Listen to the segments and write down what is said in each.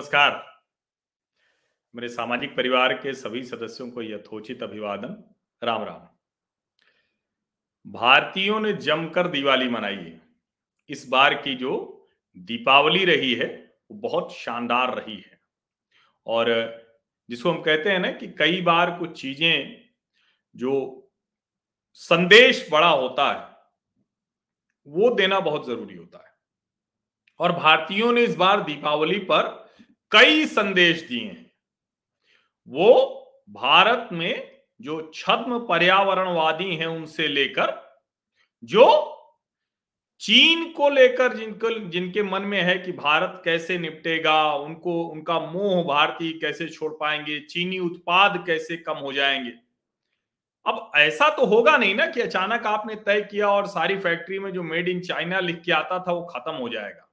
नमस्कार। मेरे सामाजिक परिवार के सभी सदस्यों को यथोचित अभिवादन। राम राम। भारतीयों ने जमकर दिवाली मनाई है। इस बार की जो दीपावली रही है, वो बहुत शानदार रही है। और जिसको हम कहते हैं ना कि कई बार कुछ चीज़ें जो संदेश बड़ा होता है, वो देना बहुत ज़रूरी होता है। और भारतीयों ने इस बार दीपावली पर कई संदेश दिए हैं। वो भारत में जो छद्म पर्यावरणवादी हैं उनसे लेकर, जो चीन को लेकर जिनको, जिनके मन में है कि भारत कैसे निपटेगा, उनको, उनका मोह भारतीय कैसे छोड़ पाएँगे, चीनी उत्पाद कैसे कम हो जाएँगे। अब ऐसा तो होगा नहीं ना कि अचानक आपने तय किया और सारी फैक्ट्री में जो मेड इन चाइना लिख के आता था वो खत्म हो जाएगा।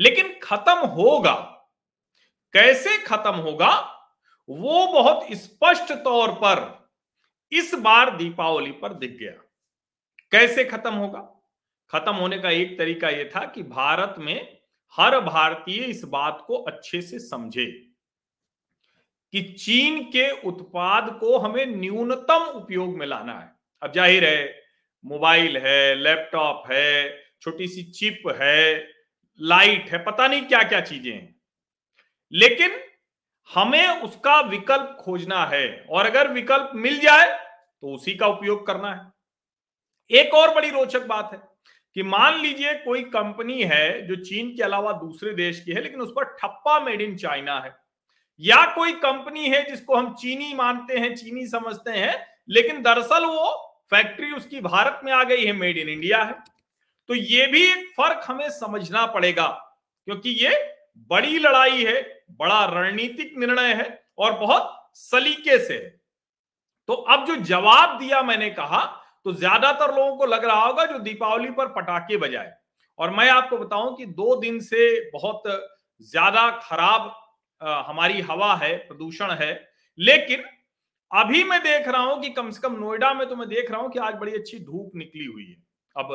लेकिन खत्म होगा। कैसे खत्म होगा? वो बहुत स्पष्ट तौर पर इस बार दीपावली पर दिख गया। कैसे खत्म होगा? खत्म होने का एक तरीका यह था कि भारत में हर भारतीय इस बात को अच्छे से समझे कि चीन के उत्पाद को हमें न्यूनतम उपयोग में लाना है। अब ज़ाहिर है, मोबाइल है, लैपटॉप है, छोटी सी चिप है, लाइट है, पता नहीं क्या क्या चीज़ें हैं। लेकिन हमें उसका विकल्प खोजना है। और अगर विकल्प मिल जाए तो उसी का उपयोग करना है। एक और बड़ी रोचक बात है कि मान लीजिए कोई कंपनी है जो चीन के अलावा दूसरे देश की है, लेकिन उस पर ठप्पा मेड इन चाइना है। या कोई कंपनी है जिसको हम चीनी मानते हैं, चीनी समझते हैं, लेकिन दरअसल वो फैक्ट्री उसकी भारत में आ गई है, मेड इन इंडिया है। तो ये भी एक फ़र्क हमें समझना पड़ेगा, क्योंकि ये बड़ी लड़ाई है बड़ा रणनीतिक निर्णय है और बहुत सलीके से है। तो अब जो जवाब दिया मैंने कहा तो ज़्यादातर लोगों को लग रहा होगा जो दीपावली पर पटाखे बजाए। और मैं आपको बताऊँ कि दो दिन से बहुत ज़्यादा खराब हमारी हवा है, प्रदूषण है। लेकिन अभी मैं देख रहा हूँ कि कम से कम नोएडा में तो मैं देख रहा हूँ कि आज बड़ी अच्छी धूप निकली हुई है। अब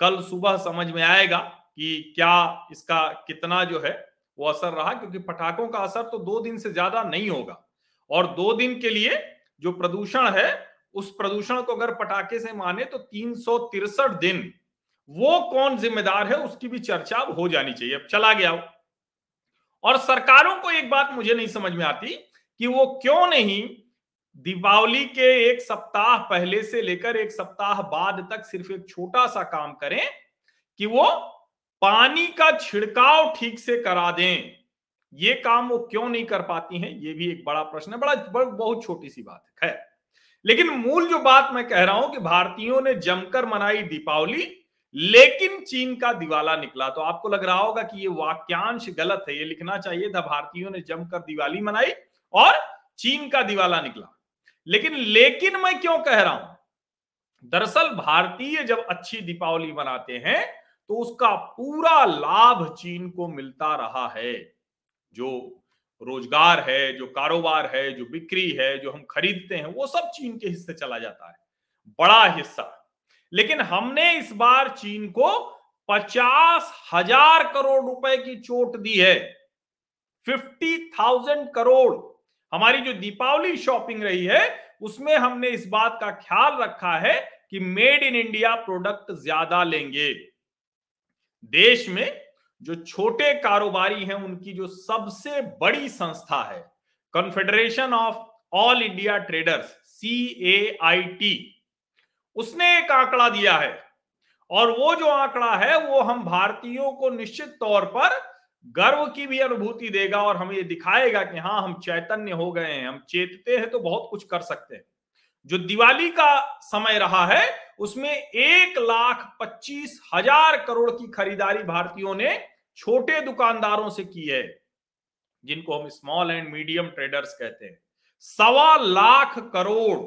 कल सुबह समझ में आएगा कि क्या इसका कितना जो है वो असर रहा क्योंकि पटाखों का असर तो दो दिन से ज़्यादा नहीं होगा। और दो दिन के लिए जो प्रदूषण है, उस प्रदूषण को अगर पटाखे से माने तो तीन दिन। वो कौन जिम्मेदार है, उसकी भी चर्चा हो जानी चाहिए। अब चला गया और सरकारों को एक बात मुझे नहीं समझ में आती कि वो क्यों नहीं दीपावली के एक सप्ताह पहले से लेकर एक सप्ताह बाद तक सिर्फ़ एक छोटा सा काम करें कि वो पानी का छिड़काव ठीक से करा दें। ये काम वो क्यों नहीं कर पाती हैं ये भी एक बड़ा प्रश्न है बड़ा, बड़ा बहुत छोटी सी बात है खैर। लेकिन मूल जो बात मैं कह रहा हूँ कि भारतीयों ने जमकर मनाई दीपावली लेकिन चीन का दिवाला निकला। तो आपको लग रहा होगा कि ये वाक्यांश गलत है ये लिखना चाहिए था भारतीयों ने जमकर दिवाली मनाई और चीन का दिवाला निकला। लेकिन लेकिन मैं क्यों कह रहा हूँ? दरअसल भारतीय जब अच्छी दीपावली मनाते हैं तो उसका पूरा लाभ चीन को मिलता रहा है। जो रोज़गार है, जो कारोबार है, जो बिक्री है, जो हम खरीदते हैं, वो सब चीन के हिस्से चला जाता है। बड़ा हिस्सा। लेकिन हमने इस बार चीन को पचास हज़ार करोड़ रुपए की चोट दी है। Fifty thousand crore. हमारी जो दीपावली शॉपिंग रही है, उसमें हमने इस बात का ख्याल रखा है कि मेड इन इंडिया प्रोडक्ट ज़्यादा लेंगे। देश में जो छोटे कारोबारी हैं, उनकी जो सबसे बड़ी संस्था है confederation of all India traders C A I T उसने एक आंकड़ा दिया है। और वो जो आंकड़ा है, वो हम भारतीयों को निश्चित तौर पर गर्व की भी अनुभूति देगा और हमें ये दिखाएगा कि हाँ हम चैतन्य हो गए हैं, हम चेतते हैं तो बहुत कुछ कर सकते हैं। जो दिवाली का समय रहा है, उसमें एक लाख पच्चीस हज़ार करोड़ की खरीदारी भारतीयों ने छोटे दुकानदारों से की है, जिनको हम स्मॉल एंड मीडियम ट्रेडर्स कहते हैं। सवा लाख करोड़।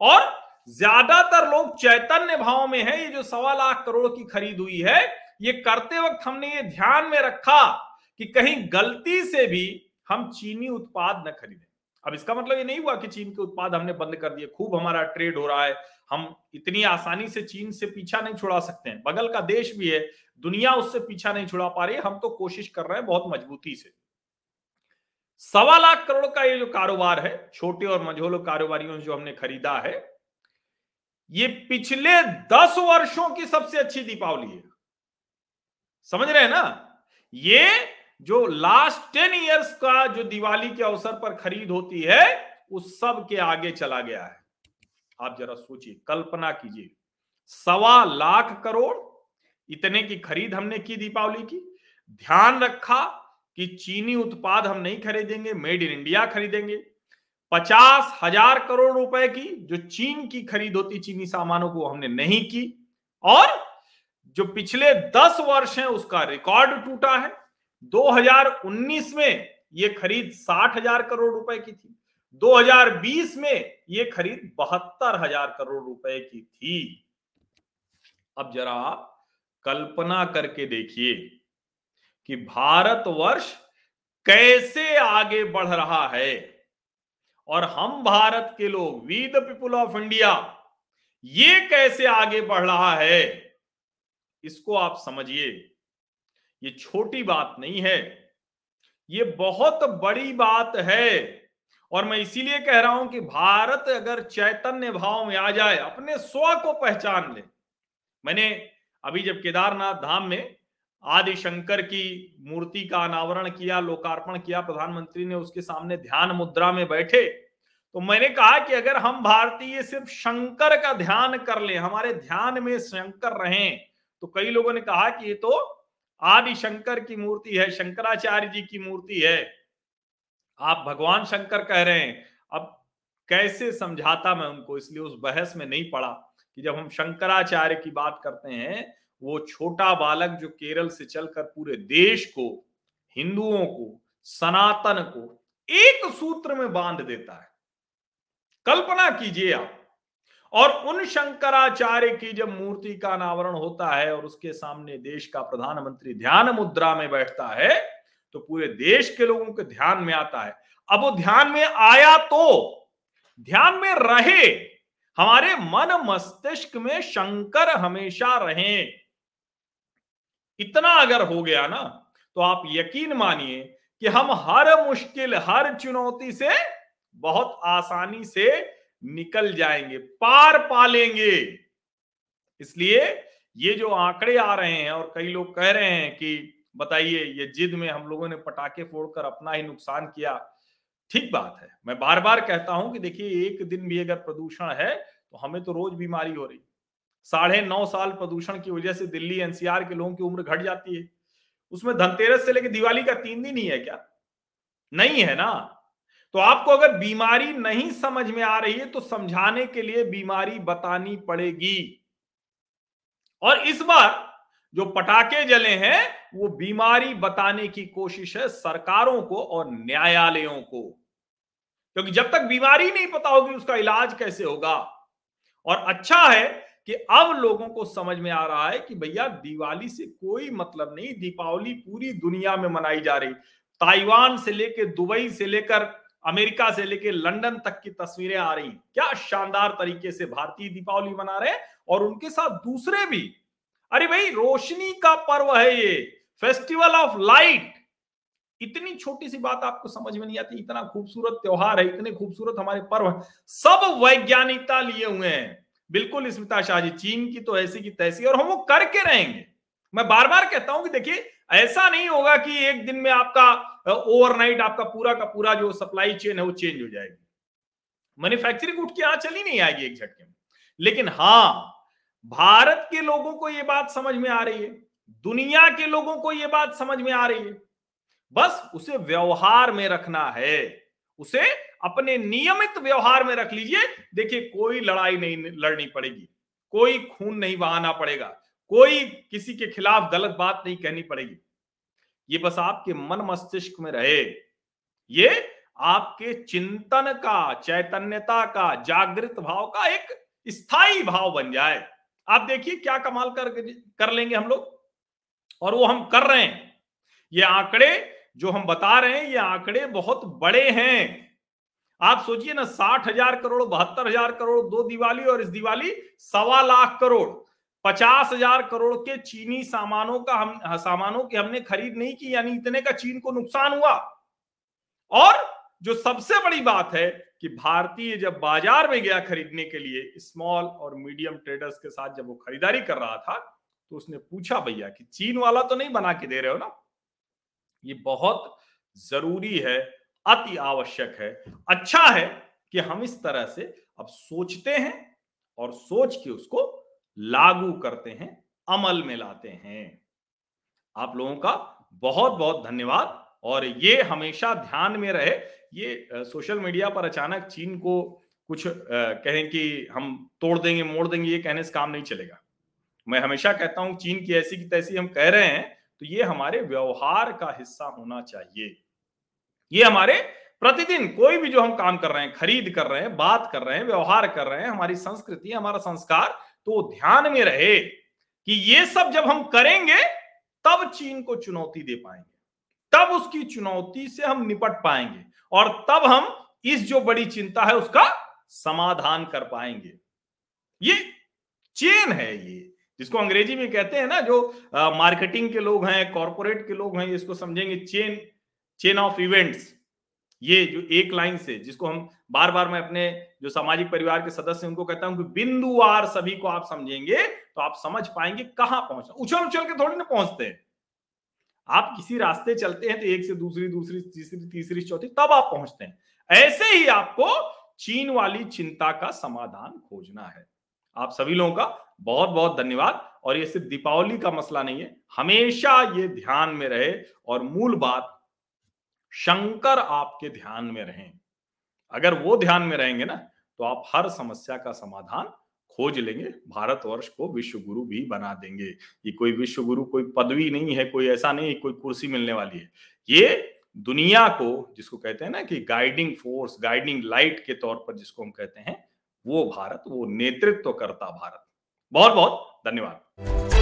और ज़्यादातर लोग चैतन्य भाव में है, ये जो सवा लाख करोड़ की खरीद हुई है, ये करते वक्त हमने ये ध्यान में रखा कि कहीं गलती से भी हम चीनी उत्पाद न खरीदें। अब इसका मतलब ये नहीं हुआ कि चीन के उत्पाद हमने बंद कर दिए। खूब हमारा ट्रेड हो रहा है। हम इतनी आसानी से चीन से पीछा नहीं छुड़ा सकते हैं। बगल का देश भी है, दुनिया उससे पीछा नहीं छुड़ा पा रही है। हम तो कोशिश कर रहे हैं बहुत मजबूती से। सवा लाख करोड़ का ये जो कारोबार है, छोटे और मझोले कारोबारियों जो हमने खरीदा है, ये पिछले दस वर्षों की सबसे अच्छी दीपावली है। समझ रहे हैं ना? ये जो लास्ट टेन इयर्स का जो दिवाली के अवसर पर खरीद होती है, उस सब के आगे चला गया है। आप जरा सोचिए, कल्पना कीजिए। सवा लाख करोड़ इतने की खरीद हमने की दीपावली की। ध्यान रखा कि चीनी उत्पाद हम नहीं खरीदेंगे, मेड इन इंडिया खरीदेंगे। पचास हज़ार करोड़ रुपए की जो चीन की खरीद होती चीनी सामानों को हमने नहीं की। और जो पिछले दस वर्ष है, उसका रिकॉर्ड टूटा है। 2019 में ये खरीद साठ हज़ार करोड़ रुपए की थी। 2020 में ये खरीद बहत्तर हज़ार करोड़ रुपए की थी। अब जरा आप कल्पना करके देखिए कि भारतवर्ष कैसे आगे बढ़ रहा है। और हम भारत के लोग we the people of India ये कैसे आगे बढ़ रहा है, इसको आप समझिए। ये छोटी बात नहीं है। ये बहुत बड़ी बात है। और मैं इसीलिए कह रहा हूँ कि भारत अगर चैतन्य भाव में आ जाए, अपने स्व को पहचान ले। मैंने अभी जब केदारनाथ धाम में आदि शंकर की मूर्ति का अनावरण किया, लोकार्पण किया, प्रधानमंत्री ने उसके सामने ध्यान मुद्रा में बैठे तो मैंने कहा कि अगर हम भारतीय सिर्फ़ शंकर का ध्यान कर ले, हमारे ध्यान में शंकर रहें तो कई लोगों ने कहा कि ये तो आदि शंकर की मूर्ति है, शंकराचार्य जी की मूर्ति है। आप भगवान शंकर कह रहे हैं। अब कैसे समझाता मैं उनको? इसलिए उस बहस में नहीं पड़ा कि जब हम शंकराचार्य की बात करते हैं, वो छोटा बालक जो केरल से चलकर पूरे देश को, हिंदुओं को, सनातन को एक सूत्र में बाँध देता है। कल्पना कीजिए आप। और उन शंकराचार्य की जब मूर्ति का अनावरण होता है और उसके सामने देश का प्रधानमंत्री ध्यान मुद्रा में बैठता है तो पूरे देश के लोगों के ध्यान में आता है। अब वो ध्यान में आया तो ध्यान में रहे, हमारे मन मस्तिष्क में शंकर हमेशा रहे। इतना अगर हो गया ना तो आप यकीन मानिए कि हम हर मुश्किल, हर चुनौती से बहुत आसानी से निकल जाएँगे, पार पा लेंगे इसलिए ये जो आंकड़े आ रहे हैं और कई लोग कह रहे हैं कि बताइए, ये जिद में हम लोगों ने पटाखे फोड़कर अपना ही नुकसान किया। ठीक बात है, मैं बार बार कहता हूँ कि देखिए, एक दिन भी अगर प्रदूषण है तो हमें तो रोज बीमारी हो रही। साढ़े नौ साल प्रदूषण की वजह से दिल्ली एनसीआर के लोगों की उम्र घट जाती है। उसमें धनतेरस से लेकर दिवाली का तीन दिन ही है क्या? नहीं है ना? तो आपको अगर बीमारी नहीं समझ में आ रही है तो समझाने के लिए बीमारी बतानी पड़ेगी। और इस बार जो पटाखे जले हैं, वो बीमारी बताने की कोशिश है सरकारों को और न्यायालयों को। क्योंकि जब तक बीमारी नहीं पता होगी, उसका इलाज कैसे होगा? और अच्छा है कि अब लोगों को समझ में आ रहा है कि भैया, दिवाली से कोई मतलब नहीं, दीपावली पूरी दुनिया में मनाई जा रही। ताइवान से लेकर दुबई से लेकर अमेरिका से लेकर लंदन तक की तस्वीरें आ रही। क्या शानदार तरीके से भारतीय दीपावली मना रहे और उनके साथ दूसरे भी। अरे भाई, रोशनी का पर्व है ये। फेस्टिवल ऑफ़ लाइट इतनी छोटी सी बात आपको समझ में नहीं आती, इतना खूबसूरत त्योहार है, इतने खूबसूरत हमारे पर्व सब वैज्ञानिकता लिए हुए हैं। बिल्कुल स्मिता शाह जी, चीन की तो ऐसी की तैसी, और हम वो करके रहेंगे। मैं बार बार कहता हूँ कि देखिए ऐसा नहीं होगा कि एक दिन में आपका ओवरनाइट आपका पूरा का पूरा जो सप्लाई चेन है वो चेंज हो जाएगी। मैन्युफैक्चरिंग उठ के यहाँ चली नहीं आएगी एक झटके में। लेकिन हाँ भारत के लोगों को यह बात समझ में आ रही है। दुनिया के लोगों को यह बात समझ में आ रही है। बस उसे व्यवहार में रखना है। उसे अपने नियमित व्यवहार में रख लीजिए। देखिए, कोई लड़ाई नहीं लड़नी पड़ेगी। कोई खून नहीं बहाना पड़ेगा। कोई किसी के खिलाफ गलत बात नहीं कहनी पड़ेगी। ये बस आपके मन मस्तिष्क में रहे। ये आपके चिंतन का, चैतन्यता का, जागृत भाव का एक स्थायी भाव बन जाए। आप देखिए क्या कमाल कर कर लेंगे हम लोग। और वो हम कर रहे हैं। ये आंकड़े जो हम बता रहे हैं, ये आंकड़े बहुत बड़े हैं। आप सोचिए ना, साठ हज़ार करोड़, बहत्तर हज़ार करोड़, दो दिवाली और इस दिवाली सवा लाख करोड़। पचास हज़ार करोड़ के चीनी सामानों का हम, सामानों की हमने खरीद नहीं की, यानी इतने का चीन को नुकसान हुआ। और जो सबसे बड़ी बात है कि भारतीय जब बाज़ार में गया खरीदने के लिए स्मॉल और मीडियम ट्रेडर्स के साथ जब वो खरीदारी कर रहा था तो उसने पूछा, भैया, कि चीन वाला तो नहीं बना के दे रहे हो ना? ये बहुत ज़रूरी है, अति आवश्यक है। अच्छा है कि हम इस तरह से अब सोचते हैं और सोच के उसको लागू करते हैं, अमल में लाते हैं। आप लोगों का बहुत बहुत धन्यवाद और ये हमेशा ध्यान में रहे। ये सोशल मीडिया पर अचानक चीन को कुछ कहें कि हम तोड़ देंगे, मोड़ देंगे, ये कहने से काम नहीं चलेगा। मैं हमेशा कहता हूँ, चीन की ऐसी की तैसी हम कह रहे हैं तो ये हमारे व्यवहार का हिस्सा होना चाहिए। ये हमारे प्रतिदिन कोई भी जो हम काम कर रहे हैं, खरीद कर रहे हैं, बात कर रहे हैं, व्यवहार कर रहे हैं, हमारी संस्कृति, हमारा संस्कार तो ध्यान में रहे कि ये सब जब हम करेंगे तब चीन को चुनौती दे पाएँगे। तब उसकी चुनौती से हम निपट पाएँगे और तब हम इस जो बड़ी चिंता है उसका समाधान कर पाएँगे। ये चेन है ये जिसको अंग्रेज़ी में कहते हैं ना जो आ, मार्केटिंग के लोग हैं कॉरपोरेट के लोग हैं इसको समझेंगे चेन चेन ऑफ़ इवेंट्स। ये जो एक लाइन से, जिसको हम बार बार मैं अपने जो सामाजिक परिवार के सदस्य उनको कहता हूँ कि बिंदुवार सभी को आप समझेंगे तो आप समझ पाएँगे कहाँ पहुँचना। उछल उछल के थोड़ी ना पहुँचते हैं। आप किसी रास्ते चलते हैं तो एक से दूसरी दूसरी, तीसरी तीसरी, चौथी, तब आप पहुँचते हैं। ऐसे ही आपको चीन वाली चिंता का समाधान खोजना है। आप सभी लोगों का बहुत बहुत धन्यवाद। और ये सिर्फ़ दीपावली का मसला नहीं है। हमेशा ये ध्यान में रहे और मूल बात शंकर आपके ध्यान में रहें। अगर वो ध्यान में रहेंगे ना तो आप हर समस्या का समाधान खोज लेंगे। भारतवर्ष को विश्व गुरु भी बना देंगे। ये कोई विश्व गुरु कोई पदवी नहीं है, कोई ऐसा नहीं कोई कुर्सी मिलने वाली है। ये दुनिया को, जिसको कहते हैं ना कि गाइडिंग फोर्स गाइडिंग लाइट के तौर पर जिसको हम कहते हैं, वो भारत, वो नेतृत्व तो करता भारत। बहुत बहुत धन्यवाद।